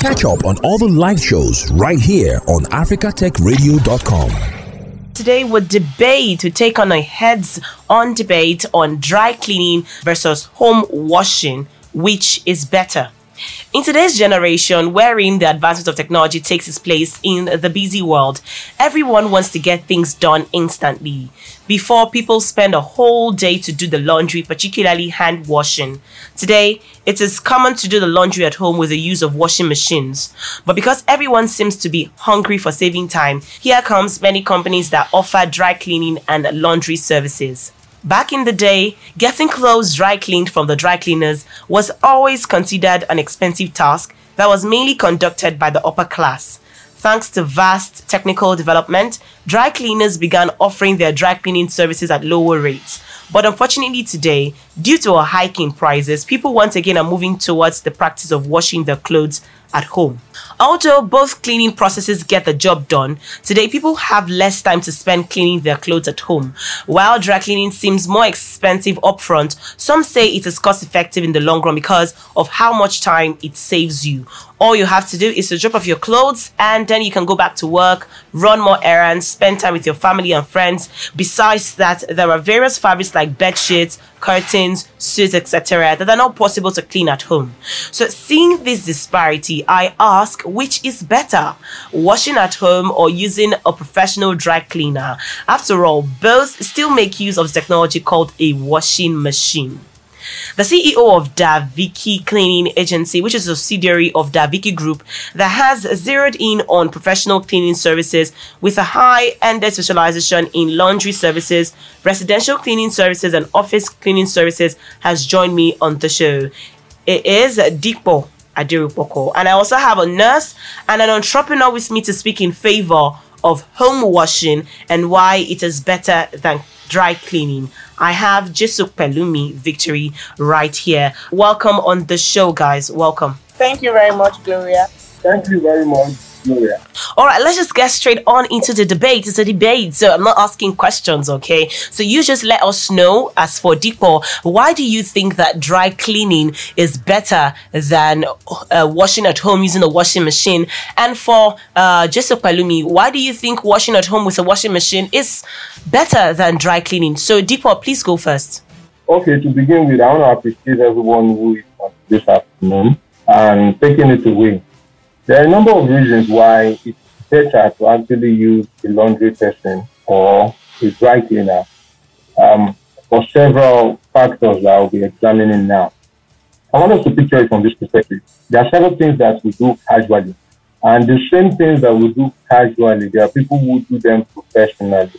Catch up on all the live shows right here on africatechradio.com. Today we debate, we take on a heads on debate on dry cleaning versus home washing. Which is better? In today's generation, wherein the advancement of technology takes its place in the busy world, everyone wants to get things done instantly. Before people spend a whole day to do the laundry, particularly hand washing. Today, it is common to do the laundry at home with the use of washing machines. But because everyone seems to be hungry for saving time, here comes many companies that offer dry cleaning and laundry services. Back in the day, getting clothes dry cleaned from the dry cleaners was always considered an expensive task that was mainly conducted by the upper class. Thanks to vast technical development, dry cleaners began offering their dry cleaning services at lower rates. But unfortunately, today, due to a hike in prices, people once again are moving towards the practice of washing their clothes at home. Although both cleaning processes get the job done, today people have less time to spend cleaning their clothes at home. While dry cleaning seems more expensive upfront, some say it is cost effective in the long run because of how much time it saves you. All you have to do is to drop off your clothes and then you can go back to work, run more errands, spend time with your family and friends. Besides that, there are various fabrics like bed sheets, curtains, suits, etc., that are not possible to clean at home. So, seeing this disparity, I ask which is better, washing at home or using a professional dry cleaner? After all, both still make use of technology called a washing machine. The CEO of Da'Vicky Cleaning Agency, which is a subsidiary of Da'Vicky Group, that has zeroed in on professional cleaning services with a high ended specialization in laundry services, residential cleaning services, and office cleaning services, has joined me on the show. It is Dipo Aderupoko. And I also have a nurse and an entrepreneur with me to speak in favor of home washing and why it is better than dry cleaning. I have Jesupelumi Victory right here. Welcome on the show, guys. Welcome. Thank you very much, Gloria. Thank you very much. All right, let's just get straight on into the debate. It's a debate, so I'm not asking questions, okay? So you just let us know, as for Dipo, why do you think that dry cleaning is better than uh, washing at home using a washing machine? And for uh, Jesupelumi, why do you think washing at home with a washing machine is better than dry cleaning? So Dipo, please go first. Okay, to begin with, I want to appreciate everyone who is this afternoon and taking it away. There are a number of reasons why it's better to actually use a laundry person or a dry cleaner um, for several factors that I'll be examining now. I want us to picture it from this perspective. There are several things that we do casually, and the same things that we do casually, there are people who do them professionally.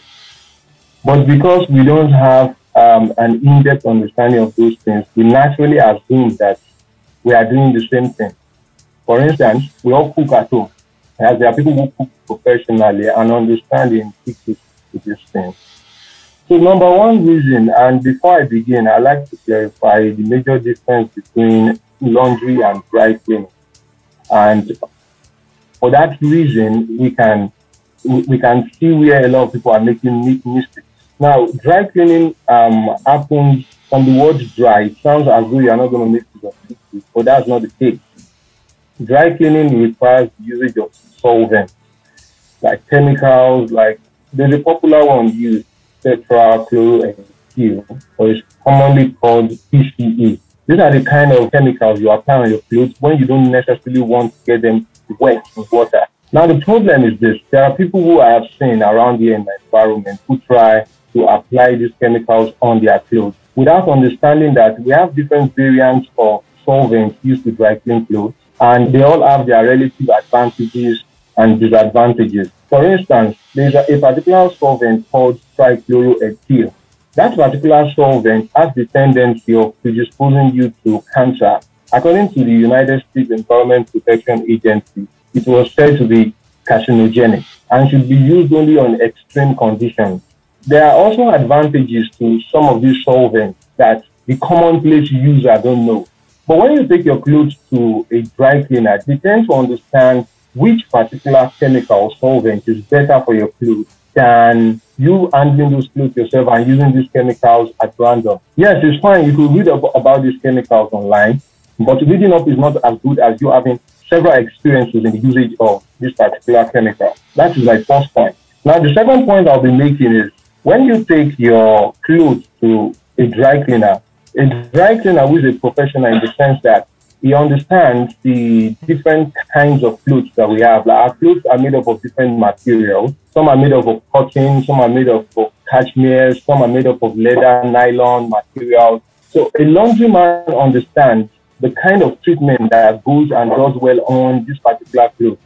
But because we don't have um, an in-depth understanding of those things, we naturally assume that we are doing the same thing. For instance, we all cook at home. As there are people who cook professionally and understand the intricacies of these things. So number one reason, and before I begin, I like to clarify the major difference between laundry and dry cleaning. And for that reason, we can we can see where a lot of people are making mistakes. Now, dry cleaning um, happens from the word dry. It sounds as though you're not going to make of but that's not the case. Dry cleaning requires usage of solvents, like chemicals, like there's a popular one used, tetrachloroethyl, or it's commonly called PCE. These are the kind of chemicals you apply on your clothes when you don't necessarily want to get them wet in water. Now the problem is this: there are people who I have seen around here in my environment who try to apply these chemicals on their clothes without understanding that we have different variants of solvents used to dry clean clothes and they all have their relative advantages and disadvantages. For instance, there's a, particular solvent called trichloroethyl. That particular solvent has the tendency of predisposing you to cancer. According to the United States Environment Protection Agency, it was said to be carcinogenic and should be used only on extreme conditions. There are also advantages to some of these solvents that the commonplace user don't know. But when you take your clothes to a dry cleaner, they tend to understand which particular chemical solvent is better for your clothes than you handling those clothes yourself and using these chemicals at random. Yes, it's fine. You could read about these chemicals online, but reading up is not as good as you having several experiences in the usage of this particular chemical. That is my first point. Now, the second point I'll be making is when you take your clothes to a dry cleaner, dry cleaner who is a professional in the sense that he understands the different kinds of clothes that we have. Like our clothes are made up of different materials. Some are made up of cotton, some are made up of cashmere, some are made up of leather, nylon materials. So a laundryman understands the kind of treatment that goes and does well on this particular clothes.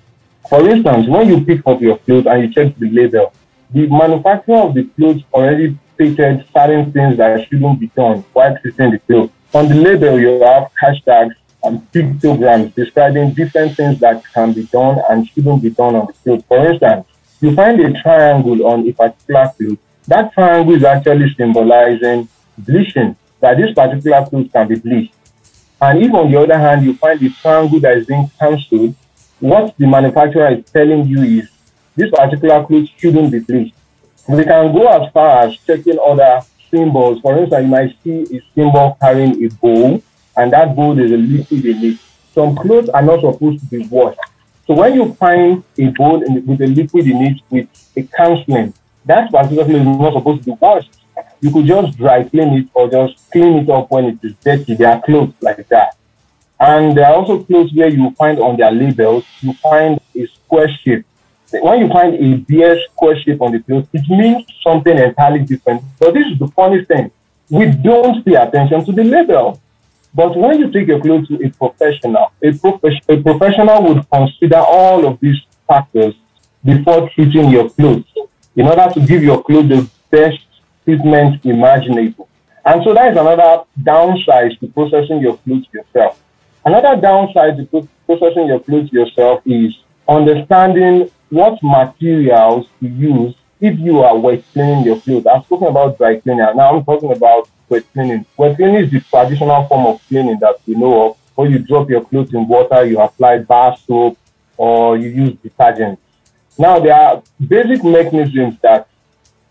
For instance, when you pick up your clothes and you check the label, the manufacturer of the clothes already stated certain things that shouldn't be done while treating the clothes. On the label, you have hashtags and pictograms describing different things that can be done and shouldn't be done on the clothes. For instance, you find a triangle on a particular cloth. That triangle is actually symbolizing bleaching, that this particular cloth can be bleached. And if on the other hand, you find a triangle that is being cancelled, what the manufacturer is telling you is this particular cloth shouldn't be bleached. We can go as far as checking other symbols. For instance, you might see a symbol carrying a bowl and that bowl is a liquid in it. Some clothes are not supposed to be washed. So when you find a bowl with a liquid in it with a counseling, that particular clothes is not supposed to be washed. You could just dry clean it or just clean it up when it is dirty. There are clothes like that. And there are also clothes where you find on their labels, you find a square shape. When you find a bare square shape on the clothes, it means something entirely different. But this is the funny thing. We don't pay attention to the label. But when you take your clothes to a professional, a, prof- a professional would consider all of these factors before treating your clothes in order to give your clothes the best treatment imaginable. And so that is another downside to processing your clothes yourself. Another downside to processing your clothes yourself is understanding what materials to use if you are wet cleaning your clothes. I've spoken about dry cleaning. Now I'm talking about wet cleaning. Wet cleaning is the traditional form of cleaning that we know of. When you drop your clothes in water, you apply bar soap, or you use detergent. Now there are basic mechanisms that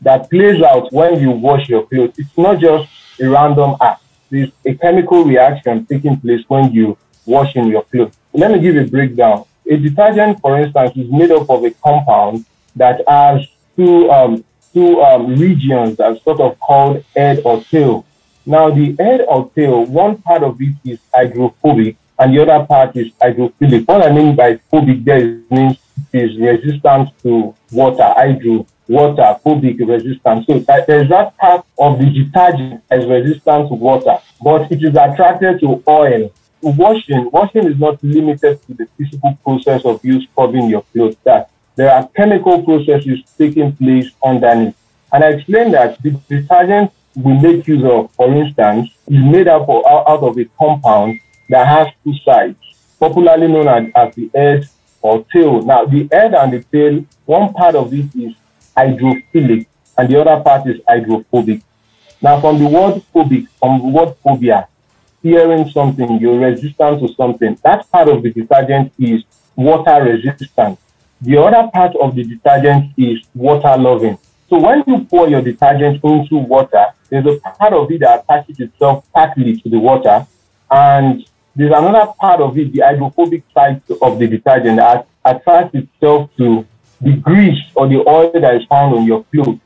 that plays out when you wash your clothes. It's not just a random act. There's a chemical reaction taking place when you washing your clothes. Let me give a breakdown. A detergent, for instance, is made up of a compound that has two um, two um, regions that are sort of called head or tail. Now, the head or tail, one part of it is hydrophobic and the other part is hydrophilic. What I mean by phobic there means is resistant to water, hydro, water, phobic resistance. So there's that part of the detergent that is resistant to water, but it is attracted to oil. Washing, washing is not limited to the physical process of you scrubbing your clothes. That there are chemical processes taking place underneath. And I explained that the detergent we make use of, for instance, is made up of, out of a compound that has two sides, popularly known as, as the head or tail. Now, the head and the tail, one part of it is hydrophilic and the other part is hydrophobic. Now, from the word phobic, from the word phobia, fearing something, you're resistant to something, that part of the detergent is water resistant. The other part of the detergent is water loving. So when you pour your detergent into water, there's a part of it that attaches itself partly to the water, and there's another part of it, the hydrophobic side of the detergent, that attaches itself to the grease or the oil that is found on your clothes.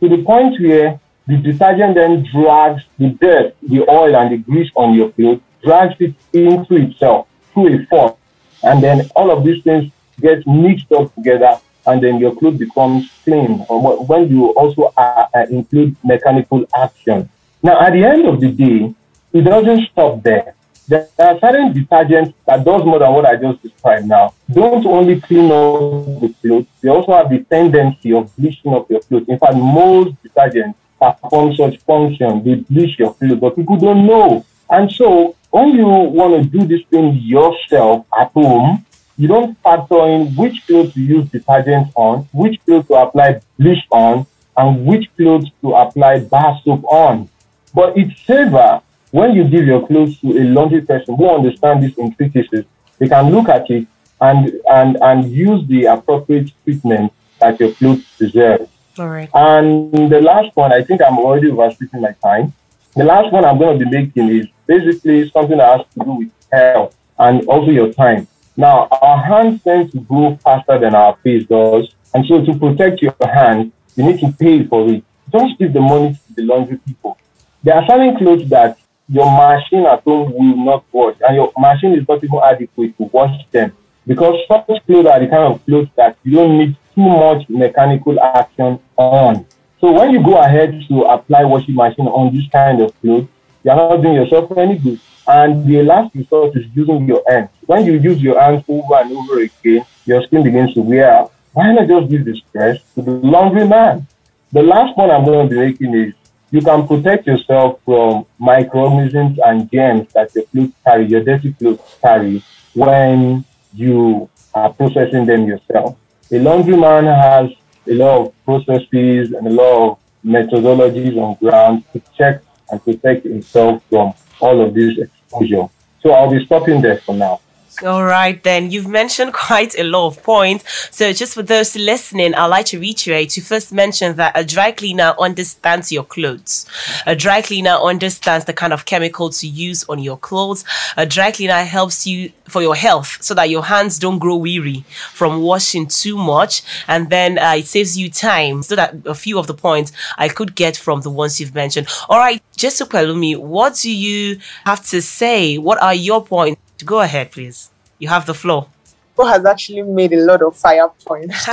To the point where the detergent then drags the dirt, the oil, and the grease on your clothes, drags it into itself through a force, and then all of these things get mixed up together and then your clothes becomes clean. When you also uh, uh, include mechanical action. Now, at the end of the day, it doesn't stop there. There are certain detergents that does more than what I just described now. Don't only clean up the clothes, they also have the tendency of bleaching up your clothes. In fact, most detergents function. They bleach your clothes, but people don't know. And so when you want to do this thing yourself at home, you don't factor in which clothes to use detergent on, which clothes to apply bleach on, and which clothes to apply bar soap on. But it's safer when you give your clothes to a laundry person who understands these intricacies. They can look at it and and and use the appropriate treatment that your clothes deserve. All right. And the last one, I think I'm already overspeaking my time. The last one I'm going to be making is basically something that has to do with health and also your time. Now, our hands tend to grow faster than our face does. And so to protect your hands, you need to pay for it. Don't give the money to the laundry people. There are certain clothes that your machine at home will not wash, and your machine is not even adequate to wash them. Because such clothes are the kind of clothes that you don't need too much mechanical action on. So when you go ahead to apply washing machine on this kind of clothes, you're not doing yourself any good. And the last resort is using your hands. When you use your hands over and over again, your skin begins to wear out. Why not just give the stress to the laundry man? The last point I'm going to be making is you can protect yourself from microorganisms and germs that your clothes carry, your dirty clothes carry when you are processing them yourself. A laundryman has a lot of processes and a lot of methodologies on ground to check and protect himself from all of this exposure. So I'll be stopping there for now. All right, then. You've mentioned quite a lot of points. So, just for those listening, I'd like to reiterate to first mention that a dry cleaner understands your clothes. A dry cleaner understands the kind of chemical to use on your clothes. A dry cleaner helps you for your health so that your hands don't grow weary from washing too much. And then uh, it saves you time. So, that a few of the points I could get from the ones you've mentioned. All right, Jesupelumi, what do you have to say? What are your points? Go ahead, please. You have the floor. Who has actually made a lot of fire points.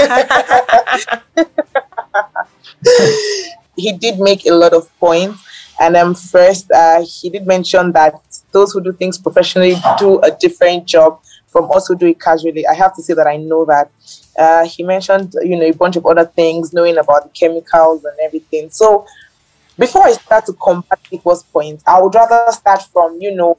he did make a lot of points. And um, first, uh, he did mention that those who do things professionally do a different job from us who do it casually. I have to say that I know that. Uh, he mentioned, you know, a bunch of other things, knowing about the chemicals and everything. So, before I start to combat people's points, I would rather start from, you know,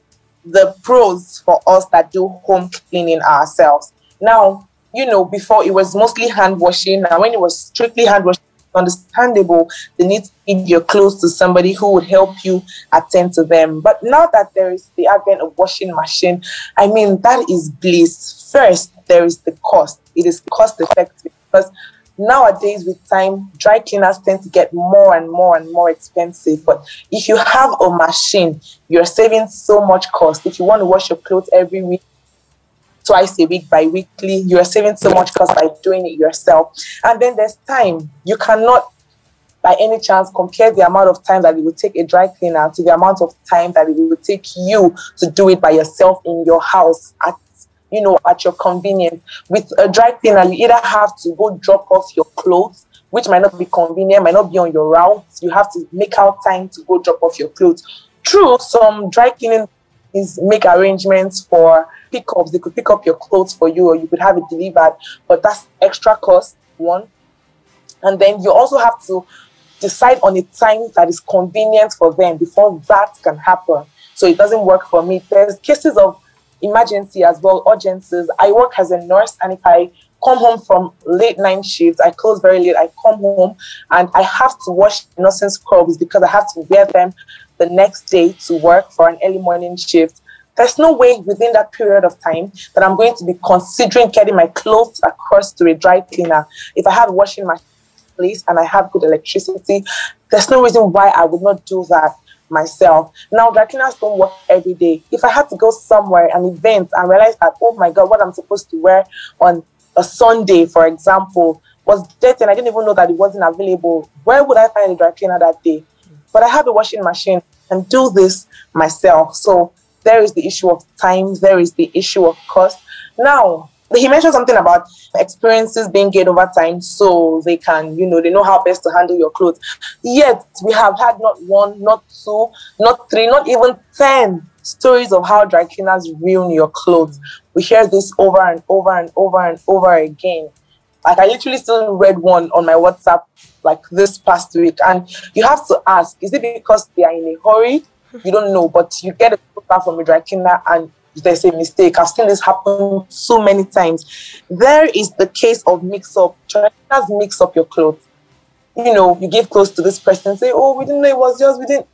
the pros for us that do home cleaning ourselves. Now, you know, before it was mostly hand washing, and when it was strictly hand washing, understandable the need to give your clothes to somebody who would help you attend to them. But now that there is the advent of washing machine, I mean that is bliss. First, there is the cost. It is cost effective because nowadays with time dry cleaners tend to get more and more and more expensive. But if you have a machine you're saving so much cost. If you want to wash your clothes every week twice a week bi weekly you're saving so much cost by doing it yourself. And then there's time. You cannot by any chance compare the amount of time that it would take a dry cleaner to the amount of time that it would take you to do it by yourself in your house at you know, at your convenience. With a dry cleaner, you either have to go drop off your clothes, which might not be convenient, might not be on your route. You have to make out time to go drop off your clothes. True, some dry cleaning is make arrangements for pickups. They could pick up your clothes for you, or you could have it delivered, but that's extra cost. One, and then you also have to decide on a time that is convenient for them before that can happen. So it doesn't work for me. There's cases of emergency as well, urgencies. I work as a nurse, and if I come home from late night shifts, I close very late. I come home and I have to wash nursing scrubs because I have to wear them the next day to work for an early morning shift. There's no way within that period of time that I'm going to be considering getting my clothes across to a dry cleaner. If I have washing my place and I have good electricity, there's no reason why I would not do that myself. Now, dry cleaners don't work every day. If I had to go somewhere, an event, and realize that, oh my God, what I'm supposed to wear on a Sunday, for example, was dirty and I didn't even know that it wasn't available, where would I find a dry cleaner that day? But I have a washing machine and do this myself. So there is the issue of time, there is the issue of cost. Now, he mentioned something about experiences being gained over time so they can you know they know how best to handle your clothes. Yet we have had not one not two not three not even ten stories of how dry cleaners ruin your clothes. We hear this over and over and over and over again. Like i literally still read one on my whatsapp like this past week. And you have to ask is it because they are in a hurry? You don't know but you get a paper from a dry cleaner and there's a mistake. I've seen this happen so many times. There is the case of mix up. Trainers mix up your clothes. You know, you give clothes to this person, say, Oh, we didn't know it was yours, we didn't.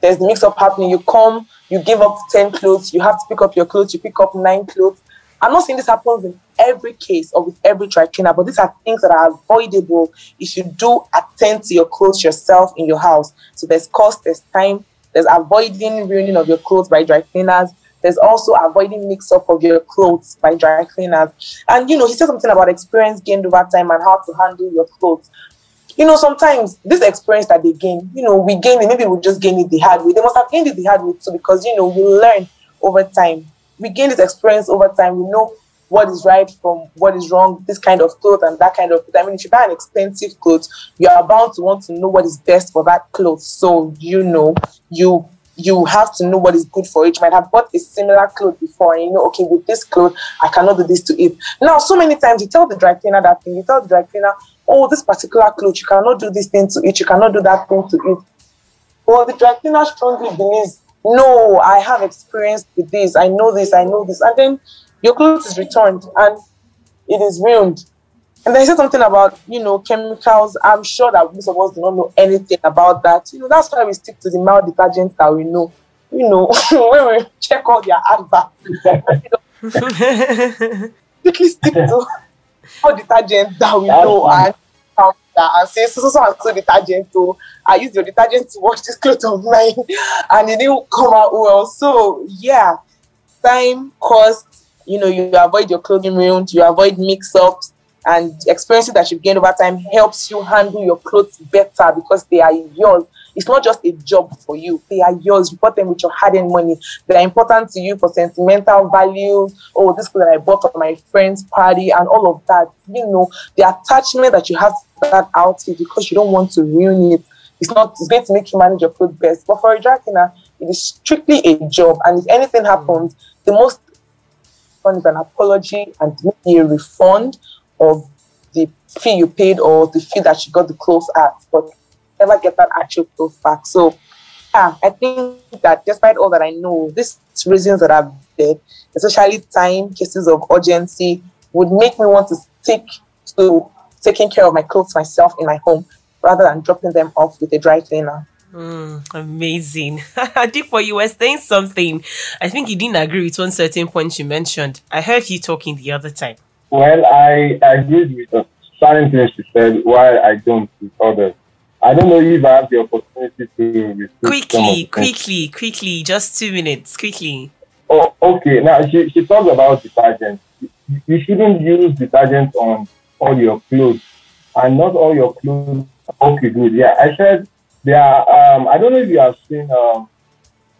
There's the mix up happening. You come, you give up 10 clothes, you have to pick up your clothes, you pick up nine clothes. I'm not saying this happens in every case or with every dry cleaner, but these are things that are avoidable if you do attend to your clothes yourself in your house. So there's cost, there's time, there's avoiding ruining of your clothes by dry cleaners, There's also avoiding mix up of your clothes by dry cleaners. And you know, he said something about experience gained over time and how to handle your clothes. You know, sometimes this experience that they gain, you know, we gain it, maybe we just gain it the hard way. They must have gained it the hard way too, because you know, we learn over time. We gain this experience over time. We know what is right from what is wrong, this kind of clothes and that kind of clothes. I mean, if you buy an expensive clothes, you are bound to want to know what is best for that clothes. So you know, you you have to know what is good for it. Might have bought a similar cloth before, and you know, okay, with this cloth, I cannot do this to it. Now, so many times you tell the dry cleaner that thing, you tell the dry cleaner, oh, this particular cloth, you cannot do this thing to it, you cannot do that thing to it. Well, the dry cleaner strongly believes, no, I have experience with this, I know this, I know this, and then your clothes is returned and it is ruined. And they said something about, you know, chemicals. I'm sure that most of us do not know anything about that. You know, that's why we stick to the mild detergents that we know. You know, when we check all their adverts, quickly stick to all detergents that we know and um, and say so so so and so detergent to I use your detergent to wash this clothes of mine and it didn't come out well. So yeah, time, cost, you know, you avoid your clothing ruined, you avoid mix-ups, and experiences that you've gained over time helps you handle your clothes better because they are yours. It's not just a job for you, they are yours. You bought them with your hard earned money. They are important to you for sentimental values. Oh, this clothes that I bought for my friend's party, and all of that. You know, the attachment that you have to that outfit because you don't want to ruin it. It's not, it's going to make you manage your clothes best. But for a drag cleaner, it is strictly a job. And if anything happens, the most fun is an apology and maybe a refund of the fee you paid or the fee that you got the clothes at, but never get that actual clothes back. So, yeah, I think that despite all that I know, these reasons that I've said, especially time, cases of urgency, would make me want to stick to taking care of my clothes myself in my home rather than dropping them off with a dry cleaner. Mm, amazing. Dipo, you were saying something. I think you didn't agree with one certain point you mentioned. I heard you talking the other time. Well, I agree with certain things she said, why I don't with others. I don't know if I have the opportunity to quickly, quickly, quickly, just two minutes, quickly. Oh, okay. Now she, she talked about detergent. You shouldn't use detergent on all your clothes, and not all your clothes. Okay, good. Yeah, I said there are. Um, I don't know if you have seen. Um,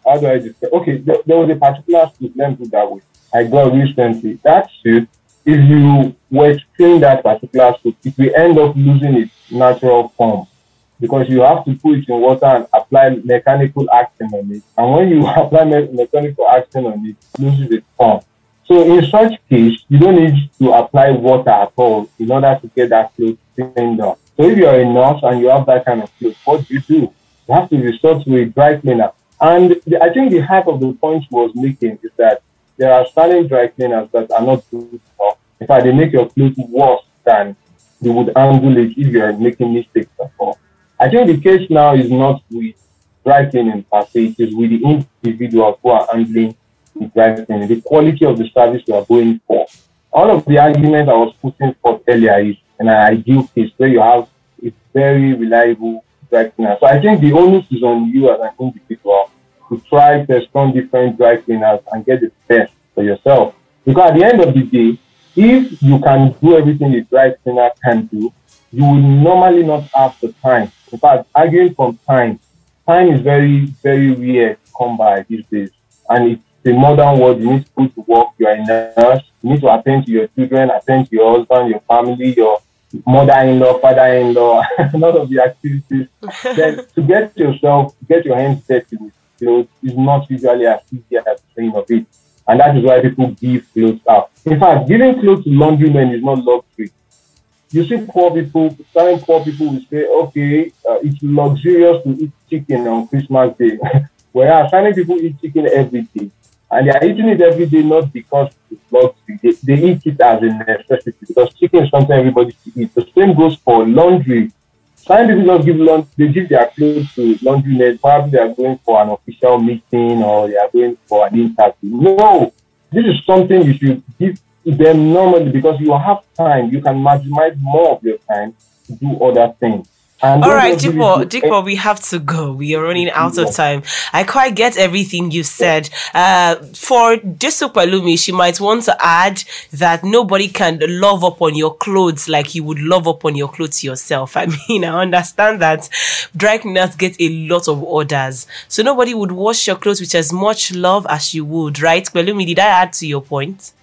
how do I describe? Okay, there, there was a particular suit. Let me put that way. I got recently. That suit if you were to clean that particular soup, it will end up losing its natural form because you have to put it in water and apply mechanical action on it. And when you apply me- mechanical action on it, it loses its form. So in such case, you don't need to apply water at all in order to get that clothes cleaned up. So if you're a nurse and you have that kind of clothes, what do you do? You have to resort to a dry cleaner. And the, I think the heart of the point was making is that there are standing dry cleaners that are not good enough. In fact, they make your clothes worse than they would handle it if you are making mistakes before. I think the case now is not with dry cleaning per se, it is with the individuals who are handling the dry cleaning, the quality of the service you are going for. All of the arguments I was putting forth earlier is an ideal case where you have a very reliable dry cleaner. So I think the onus is on you as an individual to try to on different dry cleaners and get the best for yourself. Because at the end of the day, if you can do everything a dry cleaner can do, you will normally not have the time. In fact, arguing from time, time is very, very rare to come by these days. And it's the modern world, you need to put to work, you are a nurse, you need to attend to your children, attend to your husband, your family, your mother-in-law, father-in-law, a lot of the activities. then to get yourself, get your hands dirty with clothes is not usually as easy as saying of it. And that is why people give clothes out. In fact, giving clothes to laundrymen is not luxury. You see poor people, some poor people will say, okay, uh, it's luxurious to eat chicken on Christmas Day. Whereas some people eat chicken every day. And they are eating it every day not because it's luxury. They, they eat it as a necessity because chicken is something everybody should eat. The same goes for laundry. Some people just give laundry, they give their clothes to laundry. Probably they are going for an official meeting or they are going for an interview. No, this is something you should give them normally because you have time. You can maximize more of your time to do other things. And All right, just give it Dipo, Dipo, we have to go. We are running out of time. I quite get everything you said. Uh, for Jesupelumi, she might want to add that nobody can love up on your clothes like you would love up on your clothes yourself. I mean, I understand that dry cleaners get a lot of orders. So nobody would wash your clothes with as much love as you would, right? Pelumi, did I add to your point?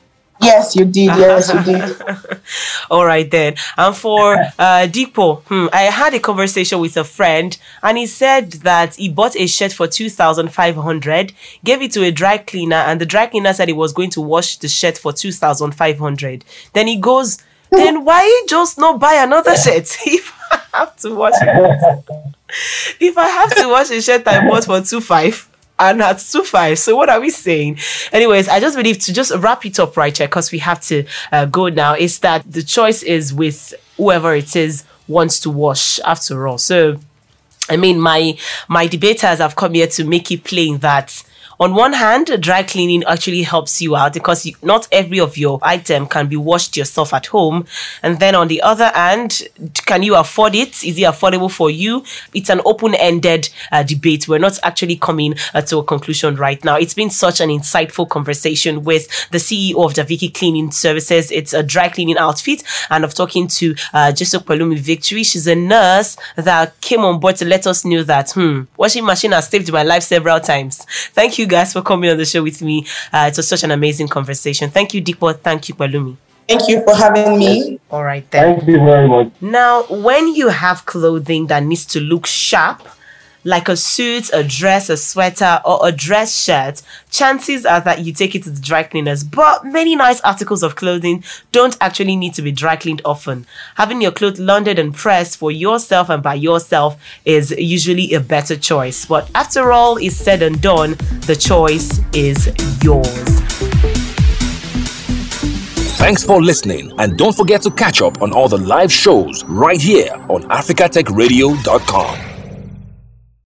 Yes, you did. Yes, you did. All right then. And for uh Dipo, hmm, I had a conversation with a friend and he said that he bought a shirt for 2500, gave it to a dry cleaner and the dry cleaner said he was going to wash the shirt for 2500. Then he goes, "Then why just not buy another shirt if I have to wash it? if I have to wash a shirt I bought for 25 and at two five. So what are we saying? Anyways, I just believe to just wrap it up right here because we have to uh, go now. Is that the choice is with whoever it is wants to wash after all. So I mean, my my debaters have come here to make it plain that on one hand, dry cleaning actually helps you out because you, not every of your item can be washed yourself at home. And then on the other hand, can you afford it? Is it affordable for you? It's an open-ended uh, debate. We're not actually coming uh, to a conclusion right now. It's been such an insightful conversation with the CEO of Da'Vicky Cleaning Services. It's a dry cleaning outfit, and of talking to uh, Jesupelumi Victory. She's a nurse that came on board to let us know that hmm, washing machine has saved my life several times. Thank you guys for coming on the show with me. Uh, it was such an amazing conversation. Thank you, Dipo. Thank you, Pelumi. Thank you for having me. All right then. Thank you very much. Now, when you have clothing that needs to look sharp, like a suit, a dress, a sweater, or a dress shirt, chances are that you take it to the dry cleaners. But many nice articles of clothing don't actually need to be dry cleaned often. Having your clothes laundered and pressed for yourself and by yourself is usually a better choice. But after all is said and done, the choice is yours. Thanks for listening, and don't forget to catch up on all the live shows right here on africatechradio.com.